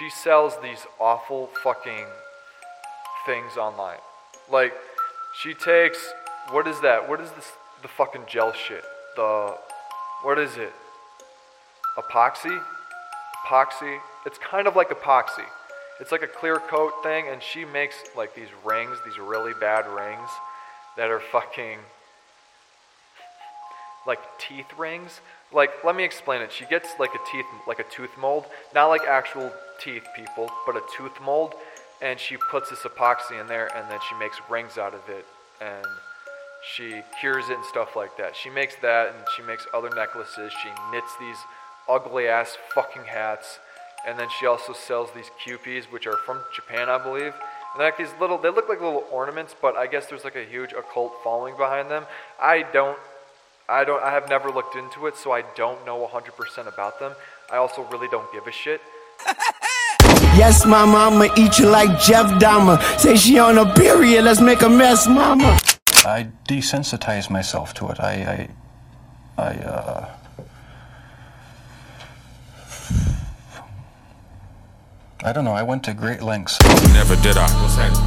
she sells these awful fucking things online. Like, she takes what is that? What is this? The fucking gel shit. The what is it? Epoxy? Epoxy? It's kind of like epoxy. It's like a clear coat thing, and she makes like these rings, these really bad rings that are fucking like teeth rings. Like, let me explain it. She gets like a teeth, like a tooth mold, not like actual teeth, people, but a tooth mold, and she puts this epoxy in there, and then she makes rings out of it, and she cures it and stuff like that. She makes that, and she makes other necklaces. She knits these ugly ass fucking hats, and then she also sells these kewpies, which are from Japan, I believe. And like these little, they look like little ornaments, but I guess there's like a huge occult following behind them. I don't I don't I have never looked into it, so I don't know 100% about them. I also really don't give a shit. Yes, my mama eat you like Jeff Dahmer. Say she on a period, let's make a mess, mama. I desensitize myself to it. I, I, I, uh. I don't know. I went to great lengths. Never did I.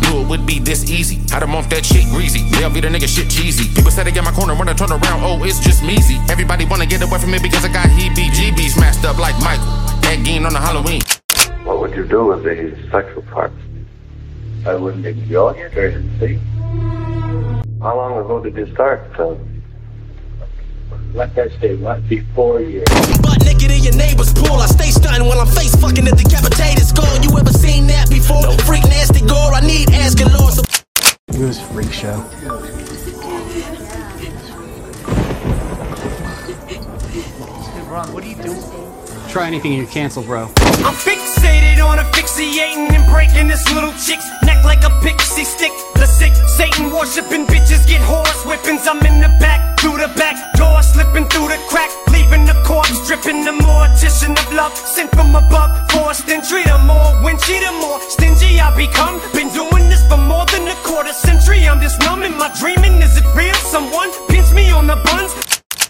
Knew it would be this easy. Had them off that shit greasy. They'll be the nigga shit cheesy. People said they get my corner when I turn around. Oh, it's just measy. Everybody wanna get away from me because I got heebie-jeebies smashed up like Michael. That game on the Halloween. What would you do with the sexual parts? I wouldn't enjoy it or see. How long ago did you start? Uh, like I say, what, before you? Butt naked in your neighbor's pool. I stay stunning while I'm face fucking at decapitated skull. You ever seen that before? Freak nasty gore. I need ass galore. So It was a freak show. Ron, what are you doing? Try anything and you're canceled, bro. I'm fixated on asphyxiating and breaking this little chick's neck like a pixie stick. The sick Satan worshiping bitches get horse whippings. I'm in the back, through the back door, slipping through the crack, leaving the corpse dripping. The mortician of love sent from above, forced entry. The more winchy, the more stingy I become. Been doing this for more than a quarter century. I'm just numb in my dreaming. Is it real? Someone pinch me on the buns.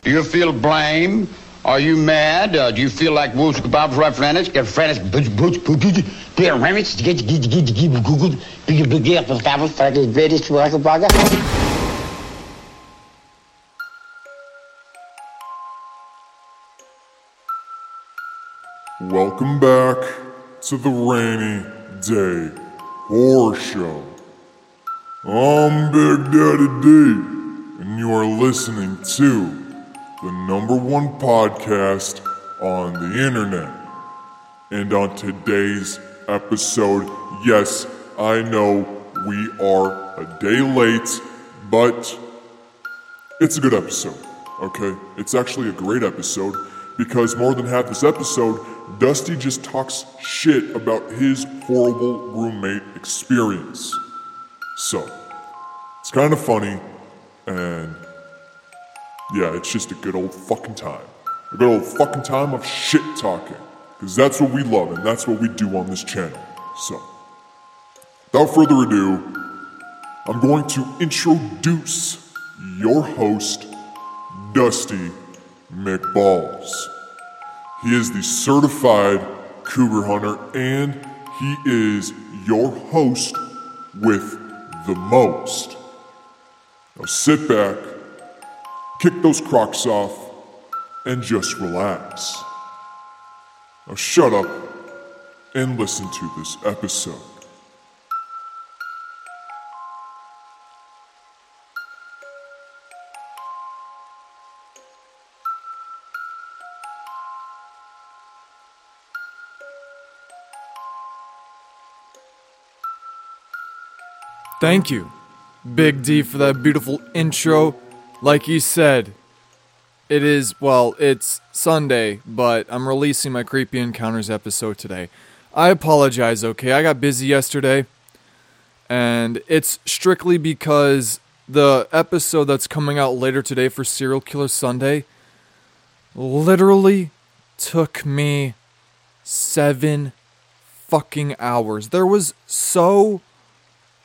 Do you feel blame? Are you mad? Uh, do you feel like Wolf's Kebab's right friends? Get friends, butch, butch, butch, beer remix, get, get, get, get, Google, big, big, big, Kebab, fucking British, burger, burger. Welcome back to the Rainy Day Horror Show. I'm Big Daddy D, and you are listening to the number one podcast on the internet. And on today's episode, yes, I know we are a day late, but it's a good episode, okay? It's actually a great episode because more than half this episode, Dusty just talks shit about his horrible roommate experience. So, it's kind of funny, and yeah, it's just a good old fucking time. A good old fucking time of shit talking. Because that's what we love, and that's what we do on this channel. So, without further ado, I'm going to introduce your host, Dusty McBalls. He is the certified cougar hunter and he is your host with the most. Now sit back, kick those crocs off, and just relax. Now shut up and listen to this episode. Thank you, Big D, for that beautiful intro. Like you said, it is, well, it's Sunday, but I'm releasing my Creepy Encounters episode today. I apologize, okay? I got busy yesterday, and it's strictly because the episode that's coming out later today for Serial Killer Sunday literally took me seven fucking hours. There was so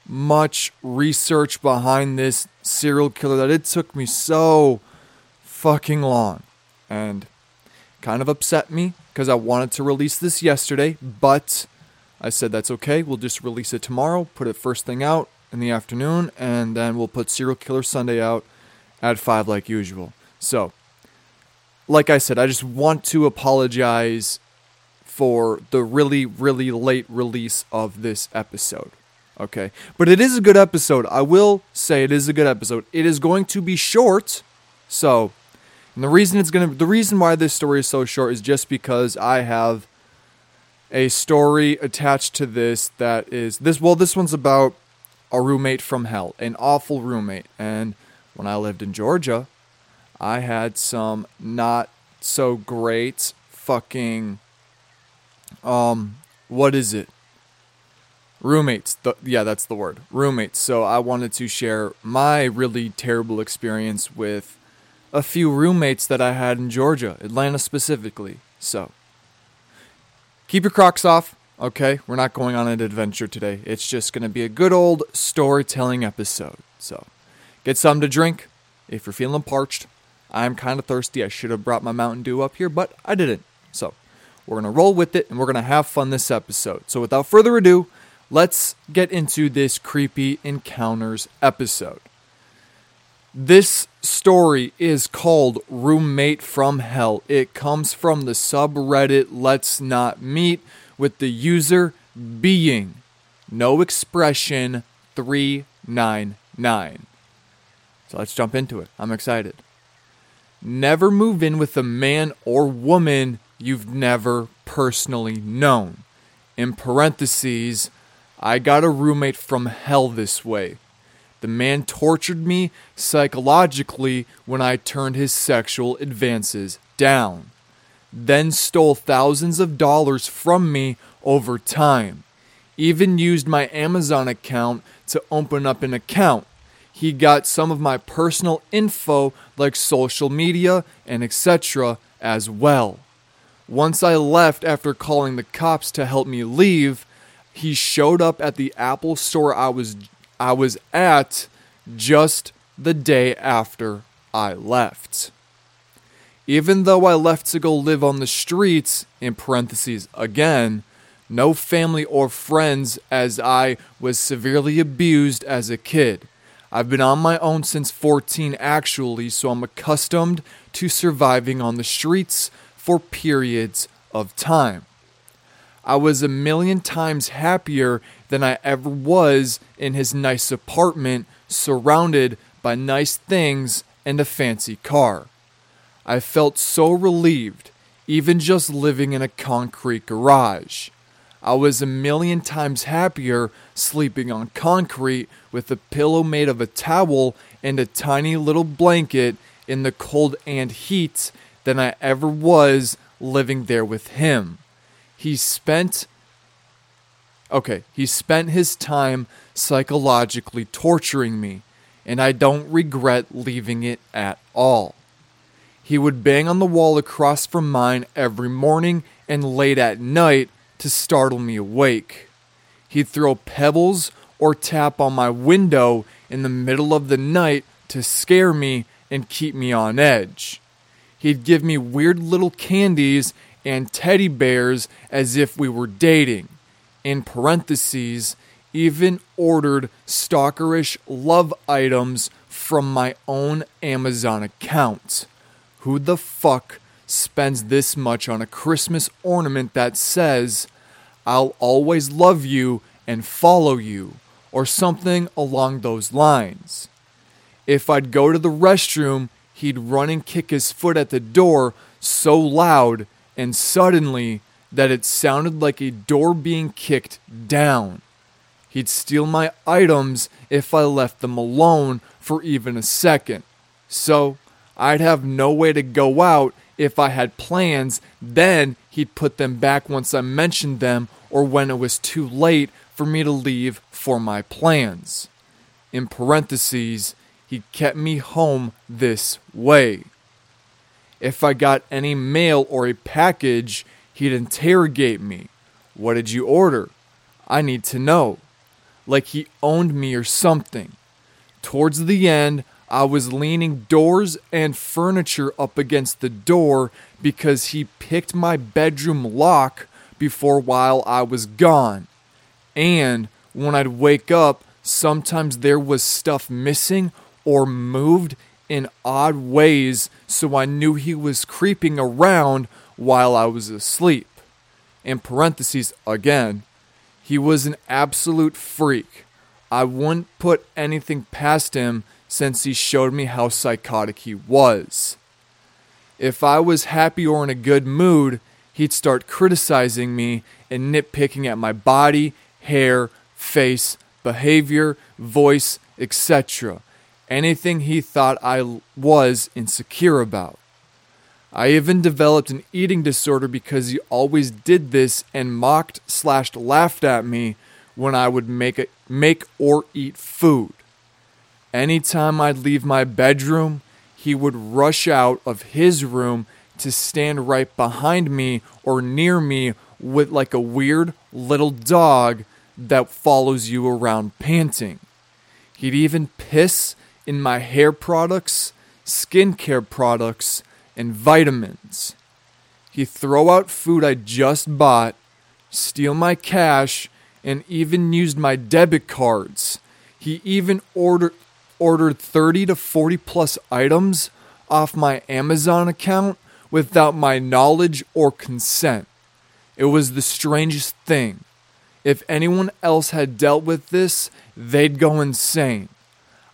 much research behind this serial killer that it took me so fucking long and kind of upset me because I wanted to release this yesterday, but I said that's okay. We'll just release it tomorrow, put it first thing out in the afternoon, and then we'll put Serial Killer Sunday out at 5 like usual. So, like I said, I just want to apologize for the really, really late release of this episode. Okay. But it is a good episode. I will say it is a good episode. It is going to be short. So, the reason it's going to, the reason why this story is so short is just because I have a story attached to this that is this, well, this one's about a roommate from hell, an awful roommate. And when I lived in Georgia, I had some not so great fucking um what is it? Roommates. The, yeah, that's the word. Roommates. So I wanted to share my really terrible experience with a few roommates that I had in Georgia, Atlanta specifically. So keep your crocs off, okay? We're not going on an adventure today. It's just going to be a good old storytelling episode. So get something to drink if you're feeling parched. I'm kind of thirsty. I should have brought my Mountain Dew up here, but I didn't. So we're going to roll with it and we're going to have fun this episode. So without further ado, let's get into this creepy encounters episode. This story is called Roommate from Hell. It comes from the subreddit Let's Not Meet with the user being no expression 399. So let's jump into it. I'm excited. Never move in with a man or woman you've never personally known. In parentheses, I got a roommate from hell this way. The man tortured me psychologically when I turned his sexual advances down, then stole thousands of dollars from me over time. Even used my Amazon account to open up an account. He got some of my personal info like social media and etc. as well. Once I left after calling the cops to help me leave, he showed up at the Apple store I was I was at just the day after I left. Even though I left to go live on the streets, in parentheses again, no family or friends as I was severely abused as a kid. I've been on my own since 14 actually, so I'm accustomed to surviving on the streets for periods of time. I was a million times happier than I ever was in his nice apartment, surrounded by nice things and a fancy car. I felt so relieved, even just living in a concrete garage. I was a million times happier sleeping on concrete with a pillow made of a towel and a tiny little blanket in the cold and heat than I ever was living there with him. He spent Okay, he spent his time psychologically torturing me, and I don't regret leaving it at all. He would bang on the wall across from mine every morning and late at night to startle me awake. He'd throw pebbles or tap on my window in the middle of the night to scare me and keep me on edge. He'd give me weird little candies and teddy bears as if we were dating. In parentheses, even ordered stalkerish love items from my own Amazon account. Who the fuck spends this much on a Christmas ornament that says, I'll always love you and follow you, or something along those lines? If I'd go to the restroom, he'd run and kick his foot at the door so loud and suddenly that it sounded like a door being kicked down. He'd steal my items if I left them alone for even a second. So I'd have no way to go out if I had plans. Then he'd put them back once I mentioned them or when it was too late for me to leave for my plans. In parentheses, he kept me home this way. If I got any mail or a package, he'd interrogate me. What did you order? I need to know. Like he owned me or something. Towards the end, I was leaning doors and furniture up against the door because he picked my bedroom lock before while I was gone. And when I'd wake up, sometimes there was stuff missing or moved in odd ways, so I knew he was creeping around while I was asleep. In parentheses, again, he was an absolute freak. I wouldn't put anything past him since he showed me how psychotic he was. If I was happy or in a good mood, he'd start criticizing me and nitpicking at my body, hair, face, behavior, voice, etc. Anything he thought I was insecure about. I even developed an eating disorder because he always did this and mocked slash laughed at me when I would make a, make or eat food. Anytime I'd leave my bedroom, he would rush out of his room to stand right behind me or near me with like a weird little dog that follows you around panting. He'd even piss in my hair products, skincare products, and vitamins. He'd throw out food I just bought, steal my cash, and even used my debit cards. He even ordered ordered 30 to 40 plus items off my Amazon account without my knowledge or consent. It was the strangest thing. If anyone else had dealt with this, they'd go insane.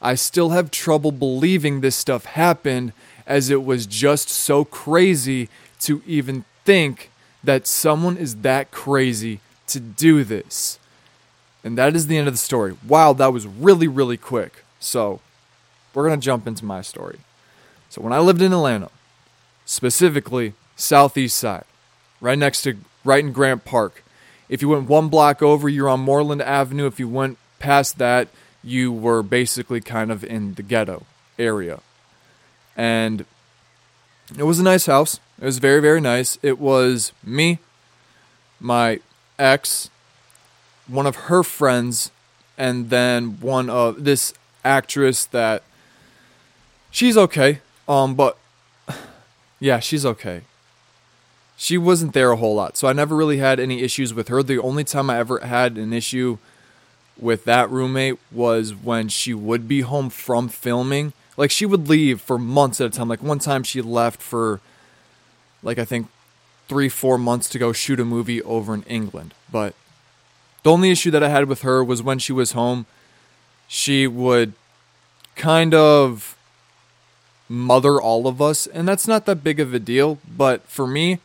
I still have trouble believing this stuff happened as it was just so crazy to even think that someone is that crazy to do this. And that is the end of the story. Wow, that was really, really quick. So, we're going to jump into my story. So, when I lived in Atlanta, specifically southeast side, right next to, right in Grant Park, if you went one block over, you're on Moreland Avenue. If you went past that, you were basically kind of in the ghetto area. And it was a nice house. It was very, very nice. It was me, my ex, one of her friends, and then one of this actress that she's okay. Um, but yeah, she's okay. She wasn't there a whole lot, so I never really had any issues with her. The only time I ever had an issue with that roommate was when she would be home from filming. Like she would leave for months at a time. Like one time she left for like I think 3 4 months to go shoot a movie over in England. But the only issue that I had with her was when she was home, she would kind of mother all of us, and that's not that big of a deal, but for me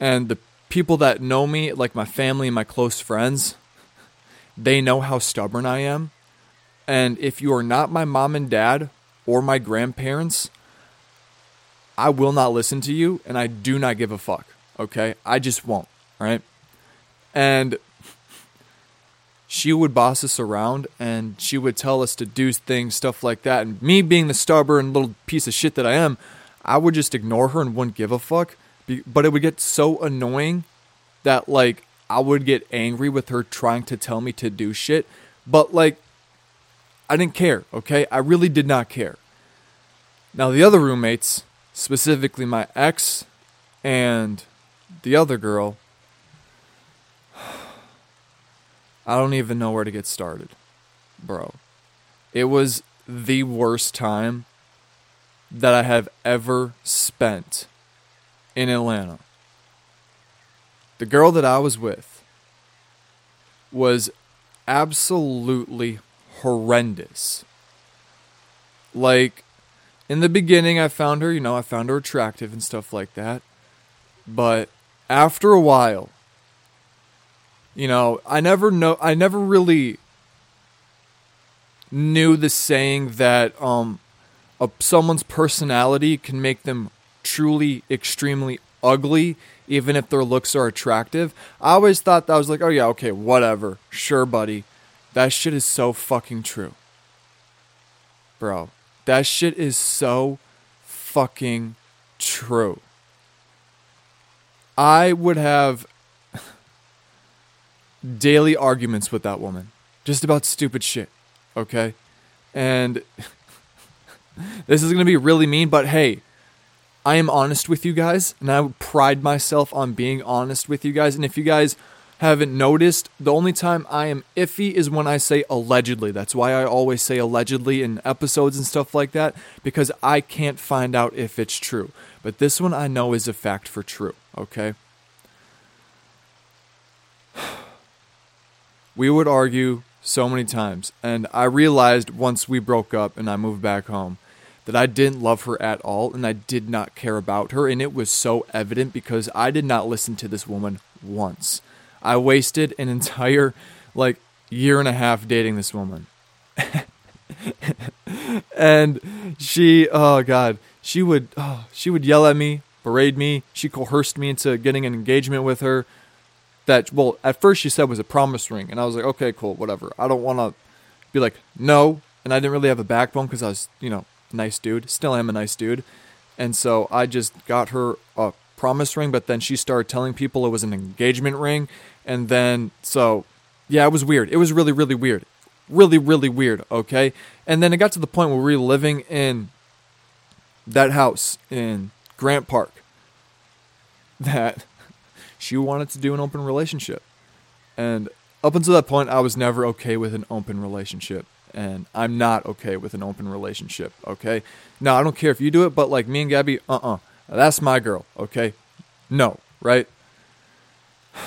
and the people that know me, like my family and my close friends, they know how stubborn I am. And if you are not my mom and dad or my grandparents, I will not listen to you and I do not give a fuck. Okay? I just won't. Right? And she would boss us around and she would tell us to do things, stuff like that. And me being the stubborn little piece of shit that I am, I would just ignore her and wouldn't give a fuck. But it would get so annoying that, like, I would get angry with her trying to tell me to do shit. But, like, I didn't care, okay? I really did not care. Now, the other roommates, specifically my ex and the other girl, I don't even know where to get started, bro. It was the worst time that I have ever spent in Atlanta. The girl that I was with was absolutely horrendous. Like, in the beginning, I found her, you know, I found her attractive and stuff like that. But after a while, you know, I never know, I never really knew the saying that um, a, someone's personality can make them truly extremely ugly, even if their looks are attractive. I always thought that was like, oh yeah, okay, whatever, sure, buddy. That shit is so fucking true, bro. That shit is so fucking true. I would have daily arguments with that woman just about stupid shit, okay? And this is going to be really mean, but hey, I am honest with you guys, and I pride myself on being honest with you guys. And if you guys haven't noticed, the only time I am iffy is when I say allegedly. That's why I always say allegedly in episodes and stuff like that, because I can't find out if it's true. But this one I know is a fact for true, okay? We would argue so many times, and I realized once we broke up and I moved back home that I didn't love her at all and I did not care about her, and it was so evident because I did not listen to this woman once. I wasted an entire like year and a half dating this woman. and she oh god, she would oh, she would yell at me, berate me, she coerced me into getting an engagement with her that well at first she said was a promise ring and I was like, "Okay, cool, whatever. I don't want to be like, "No." And I didn't really have a backbone cuz I was, you know, nice dude. Still am a nice dude. And so I just got her a promise ring, but then she started telling people it was an engagement ring. And then, so, yeah, it was weird. It was really, really weird. Really, really weird, okay? And then it got to the point where we were living in that house in Grant Park that she wanted to do an open relationship. And up until that point, I was never okay with an open relationship. And I'm not okay with an open relationship, okay? Now, I don't care if you do it, but like me and Gabby, uh uh that's my girl, okay? No, right?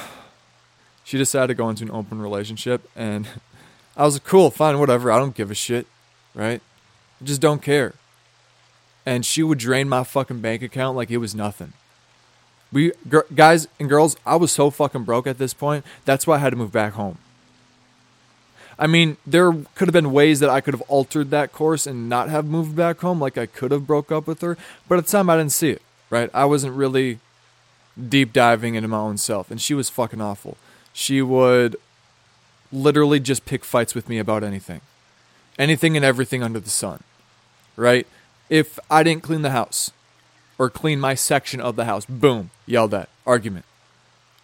She decided to go into an open relationship, and I was like, cool, fine, whatever. I don't give a shit, right? I just don't care. And she would drain my fucking bank account like it was nothing. We gr- guys and girls, I was so fucking broke at this point. That's why I had to move back home. I mean, there could have been ways that I could have altered that course and not have moved back home, like I could have broke up with her. But at the time, I didn't see it. Right? I wasn't really deep diving into my own self, and she was fucking awful. She would literally just pick fights with me about anything, anything and everything under the sun. Right? If I didn't clean the house or clean my section of the house, boom, yelled at, argument.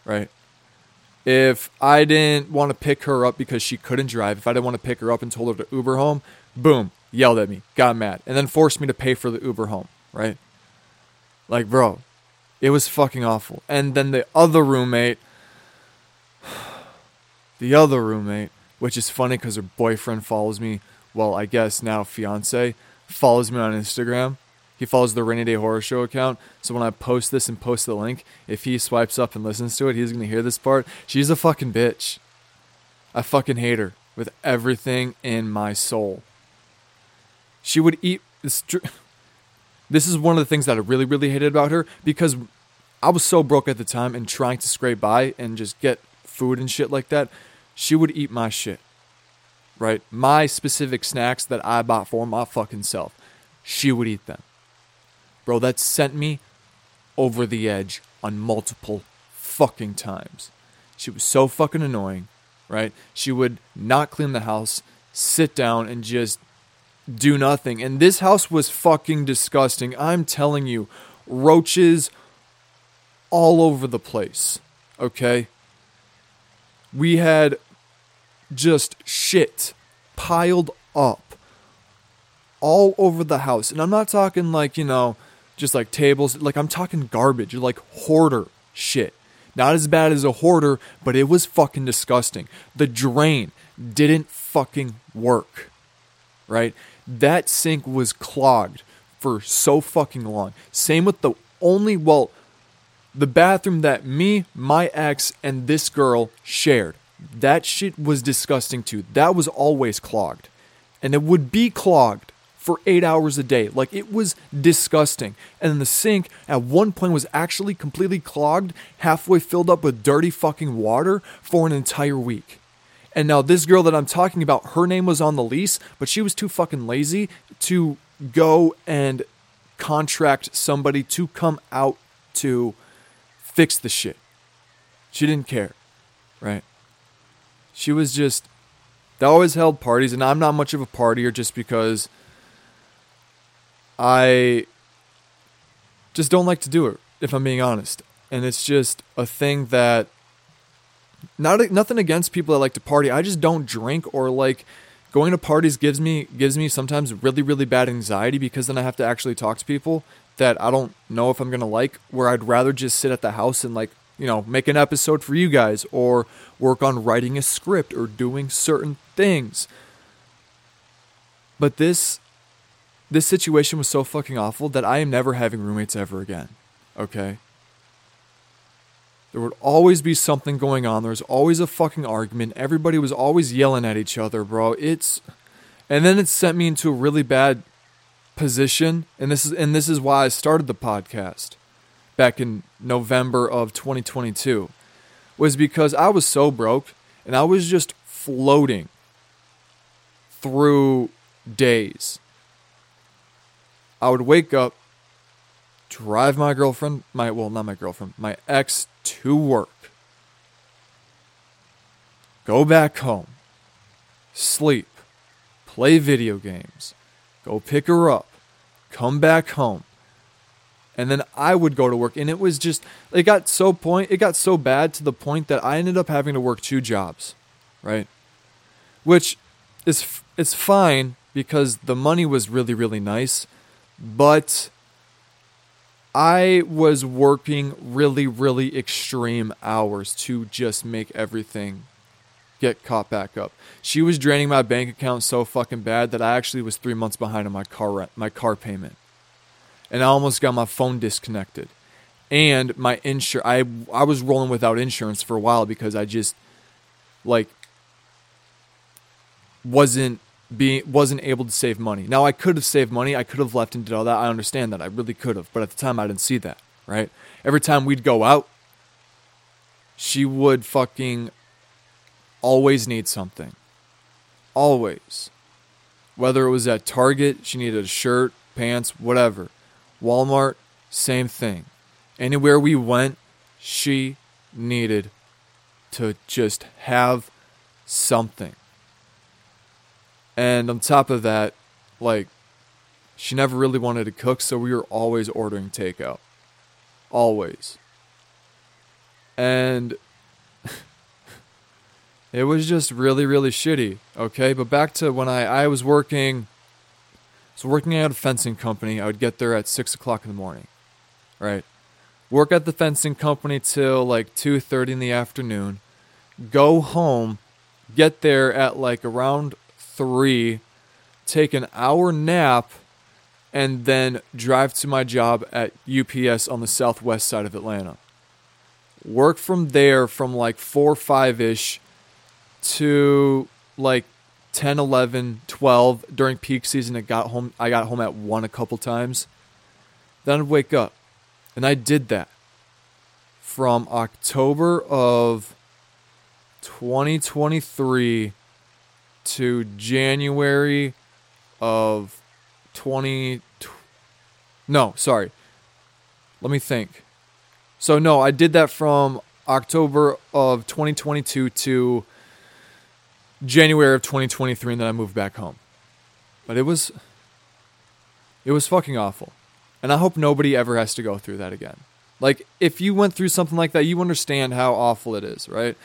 Right? If I didn't want to pick her up because she couldn't drive, if I didn't want to pick her up and told her to Uber home, boom, yelled at me, got mad, and then forced me to pay for the Uber home, right? Like, bro, it was fucking awful. And then the other roommate, the other roommate, which is funny because her boyfriend follows me, well, I guess now fiance, follows me on Instagram. He follows the Rainy Day Horror Show account. So when I post this and post the link, if he swipes up and listens to it, he's going to hear this part. She's a fucking bitch. I fucking hate her with everything in my soul. She would eat this. This is one of the things that I really, really hated about her because I was so broke at the time and trying to scrape by and just get food and shit like that. She would eat my shit, right? My specific snacks that I bought for my fucking self. She would eat them. Bro, that sent me over the edge on multiple fucking times. She was so fucking annoying, right? She would not clean the house, sit down, and just do nothing. And this house was fucking disgusting. I'm telling you, roaches all over the place, okay? We had just shit piled up all over the house. And I'm not talking like, you know, just like tables, like I'm talking garbage, like hoarder shit. Not as bad as a hoarder, but it was fucking disgusting. The drain didn't fucking work. Right? That sink was clogged for so fucking long. Same with the only, well, the bathroom that me, my ex, and this girl shared. That shit was disgusting too. That was always clogged. And it would be clogged for eight hours a day. Like it was disgusting. And the sink at one point was actually completely clogged, halfway filled up with dirty fucking water for an entire week. And now this girl that I'm talking about, her name was on the lease, but she was too fucking lazy to go and contract somebody to come out to fix the shit. She didn't care, right? She was just they always held parties and I'm not much of a partier just because I just don't like to do it, if I'm being honest. And it's just a thing that not nothing against people that like to party. I just don't drink or like going to parties gives me gives me sometimes really really bad anxiety because then I have to actually talk to people that I don't know if I'm going to like, where I'd rather just sit at the house and like, you know, make an episode for you guys or work on writing a script or doing certain things. But this this situation was so fucking awful that I am never having roommates ever again. Okay? There would always be something going on. There was always a fucking argument. Everybody was always yelling at each other, bro. It's and then it sent me into a really bad position, and this is and this is why I started the podcast back in November of 2022 was because I was so broke and I was just floating through days. I would wake up, drive my girlfriend, my well, not my girlfriend, my ex to work. Go back home. Sleep. Play video games. Go pick her up. Come back home. And then I would go to work and it was just it got so point it got so bad to the point that I ended up having to work two jobs, right? Which is it's fine because the money was really really nice, but I was working really, really extreme hours to just make everything get caught back up. She was draining my bank account so fucking bad that I actually was three months behind on my car rent, my car payment, and I almost got my phone disconnected, and my insur. I I was rolling without insurance for a while because I just like wasn't being wasn't able to save money. Now I could have saved money. I could have left and did all that. I understand that. I really could have, but at the time I didn't see that, right? Every time we'd go out, she would fucking always need something. Always. Whether it was at Target, she needed a shirt, pants, whatever. Walmart, same thing. Anywhere we went, she needed to just have something. And on top of that, like, she never really wanted to cook, so we were always ordering takeout. Always. And it was just really, really shitty. Okay, but back to when I, I was working. So working at a fencing company, I would get there at six o'clock in the morning. Right. Work at the fencing company till like two thirty in the afternoon. Go home, get there at like around three, take an hour nap, and then drive to my job at UPS on the southwest side of Atlanta. Work from there from like 4 5 ish to like 10, 11, 12 during peak season. I got home. I got home at one a couple times. Then I'd wake up, and I did that from October of 2023 to January of 20 No, sorry. Let me think. So no, I did that from October of 2022 to January of 2023 and then I moved back home. But it was it was fucking awful. And I hope nobody ever has to go through that again. Like if you went through something like that, you understand how awful it is, right?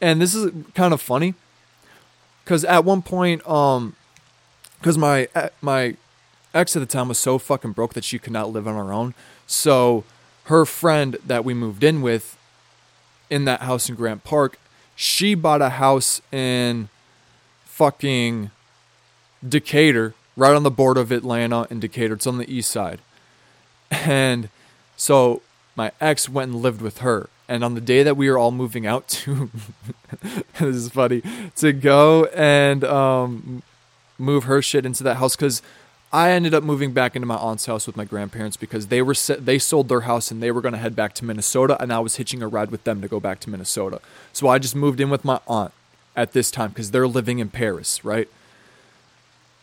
And this is kind of funny because at one point, um, because my my ex at the time was so fucking broke that she could not live on her own. So her friend that we moved in with in that house in Grant Park, she bought a house in fucking Decatur, right on the border of Atlanta and Decatur. It's on the east side. And so my ex went and lived with her. And on the day that we were all moving out to, this is funny, to go and um, move her shit into that house because I ended up moving back into my aunt's house with my grandparents because they were they sold their house and they were going to head back to Minnesota and I was hitching a ride with them to go back to Minnesota. So I just moved in with my aunt at this time because they're living in Paris, right?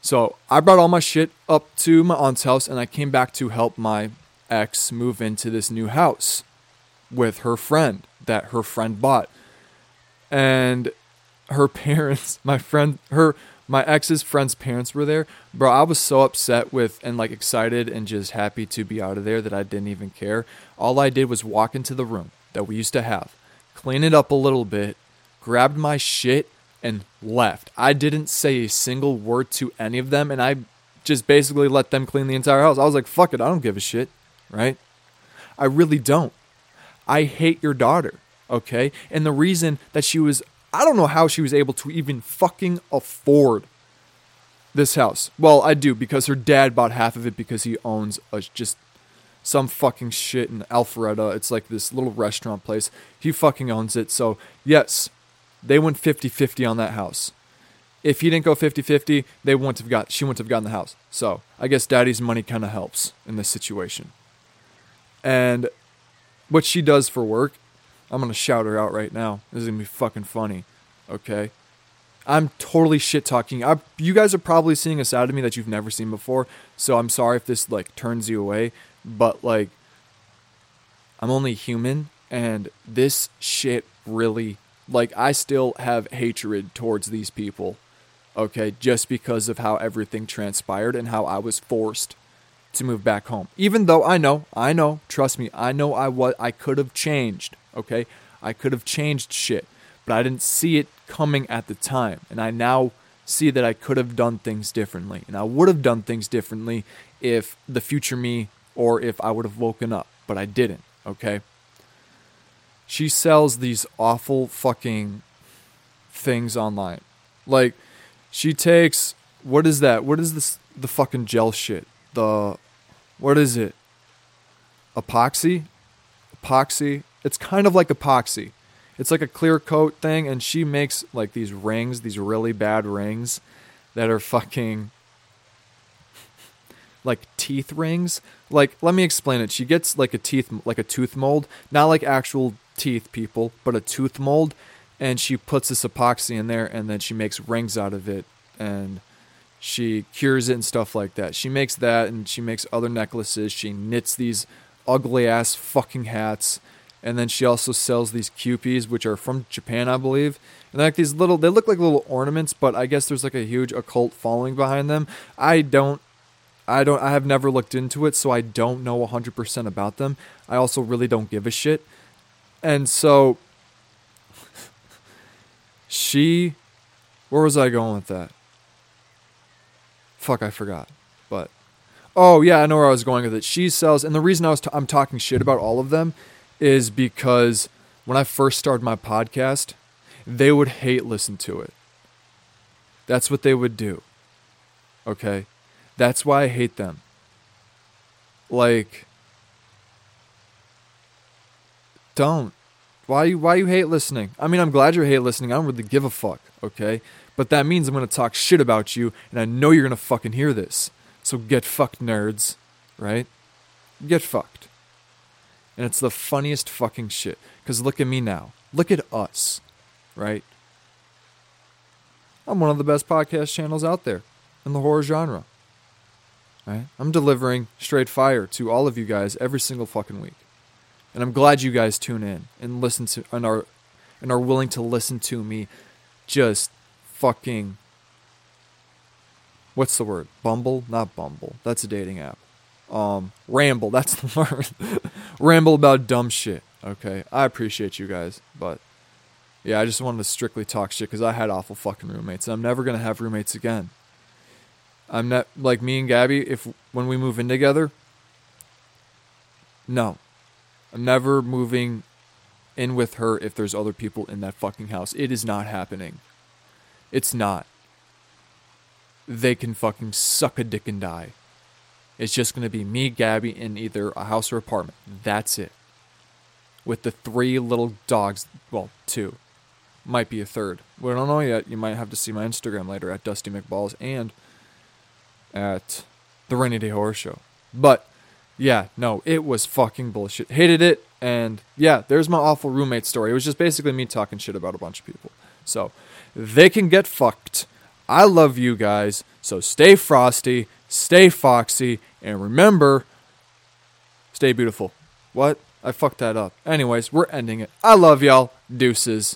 So I brought all my shit up to my aunt's house and I came back to help my ex move into this new house with her friend that her friend bought. And her parents, my friend, her, my ex's friend's parents were there. Bro, I was so upset with and like excited and just happy to be out of there that I didn't even care. All I did was walk into the room that we used to have, clean it up a little bit, grabbed my shit, and left. I didn't say a single word to any of them, and I just basically let them clean the entire house. I was like, fuck it, I don't give a shit. right? I really don't. I hate your daughter, okay? And the reason that she was, I don't know how she was able to even fucking afford this house. Well, I do because her dad bought half of it because he owns a just some fucking shit in Alpharetta. It's like this little restaurant place. He fucking owns it. So, yes, they went 50-50 on that house. If he didn't go 50-50, they wouldn't have got she wouldn't have gotten the house. So, I guess daddy's money kind of helps in this situation. And what she does for work, I'm to shout her out right now. This is to be fucking funny. Okay? I'm totally shit talking. You guys are probably seeing a side of me that you've never seen before. So I'm sorry if this like turns you away, but like I'm only human and this shit really like I still have hatred towards these people. Okay, just because of how everything transpired and how I was forced to move back home. Even though I know, I know, trust me, I know I what I could have changed, okay? I could have changed shit, but I didn't see it coming at the time. And I now see that I could have done things differently. And I would have done things differently if the future me or if I would have woken up, but I didn't, okay? She sells these awful fucking things online. Like she takes what is that? What is this the fucking gel shit? The what is it? Epoxy? Epoxy? It's kind of like epoxy. It's like a clear coat thing, and she makes like these rings, these really bad rings that are fucking like teeth rings. Like, let me explain it. She gets like a teeth, like a tooth mold, not like actual teeth, people, but a tooth mold, and she puts this epoxy in there, and then she makes rings out of it, and she cures it and stuff like that. She makes that, and she makes other necklaces. She knits these ugly ass fucking hats and then she also sells these kewpies, which are from Japan, I believe. And like these little, they look like little ornaments, but I guess there's like a huge occult following behind them. I don't, I don't, I have never looked into it, so I don't know 100% about them. I also really don't give a shit. And so, she, where was I going with that? Fuck, I forgot. But, oh yeah, I know where I was going with it. She sells, and the reason I was, t- I'm talking shit about all of them is because when I first started my podcast, they would hate listen to it. That's what they would do. Okay? That's why I hate them. Like don't. Why you why you hate listening? I mean, I'm glad you hate listening. I don't really give a fuck, okay? But that means I'm going to talk shit about you and I know you're going to fucking hear this. So get fucked nerds, right? Get fucked. And it's the funniest fucking shit. Because look at me now. Look at us, right? I'm one of the best podcast channels out there in the horror genre. Right? I'm delivering straight fire to all of you guys every single fucking week. And I'm glad you guys tune in and listen to and are and are willing to listen to me just fucking what's the word? Bumble? Not Bumble. That's a dating app um, ramble. That's the word. ramble about dumb shit. Okay, I appreciate you guys, but yeah, I just wanted to strictly talk shit because I had awful fucking roommates, and I'm never gonna have roommates again. I'm not like me and Gabby. If when we move in together, no, I'm never moving in with her if there's other people in that fucking house. It is not happening. It's not. They can fucking suck a dick and die. It's just going to be me, Gabby, in either a house or apartment. That's it. With the three little dogs, well, two. Might be a third. We don't know yet. You might have to see my Instagram later at Dusty McBalls and at the Rainy Day Horror Show. But yeah, no, it was fucking bullshit. Hated it. And yeah, there's my awful roommate story. It was just basically me talking shit about a bunch of people. So they can get fucked. I love you guys. So stay frosty stay foxy, and remember, stay beautiful. What? I fucked that up. Anyways, we're ending it. I love y'all. Deuces.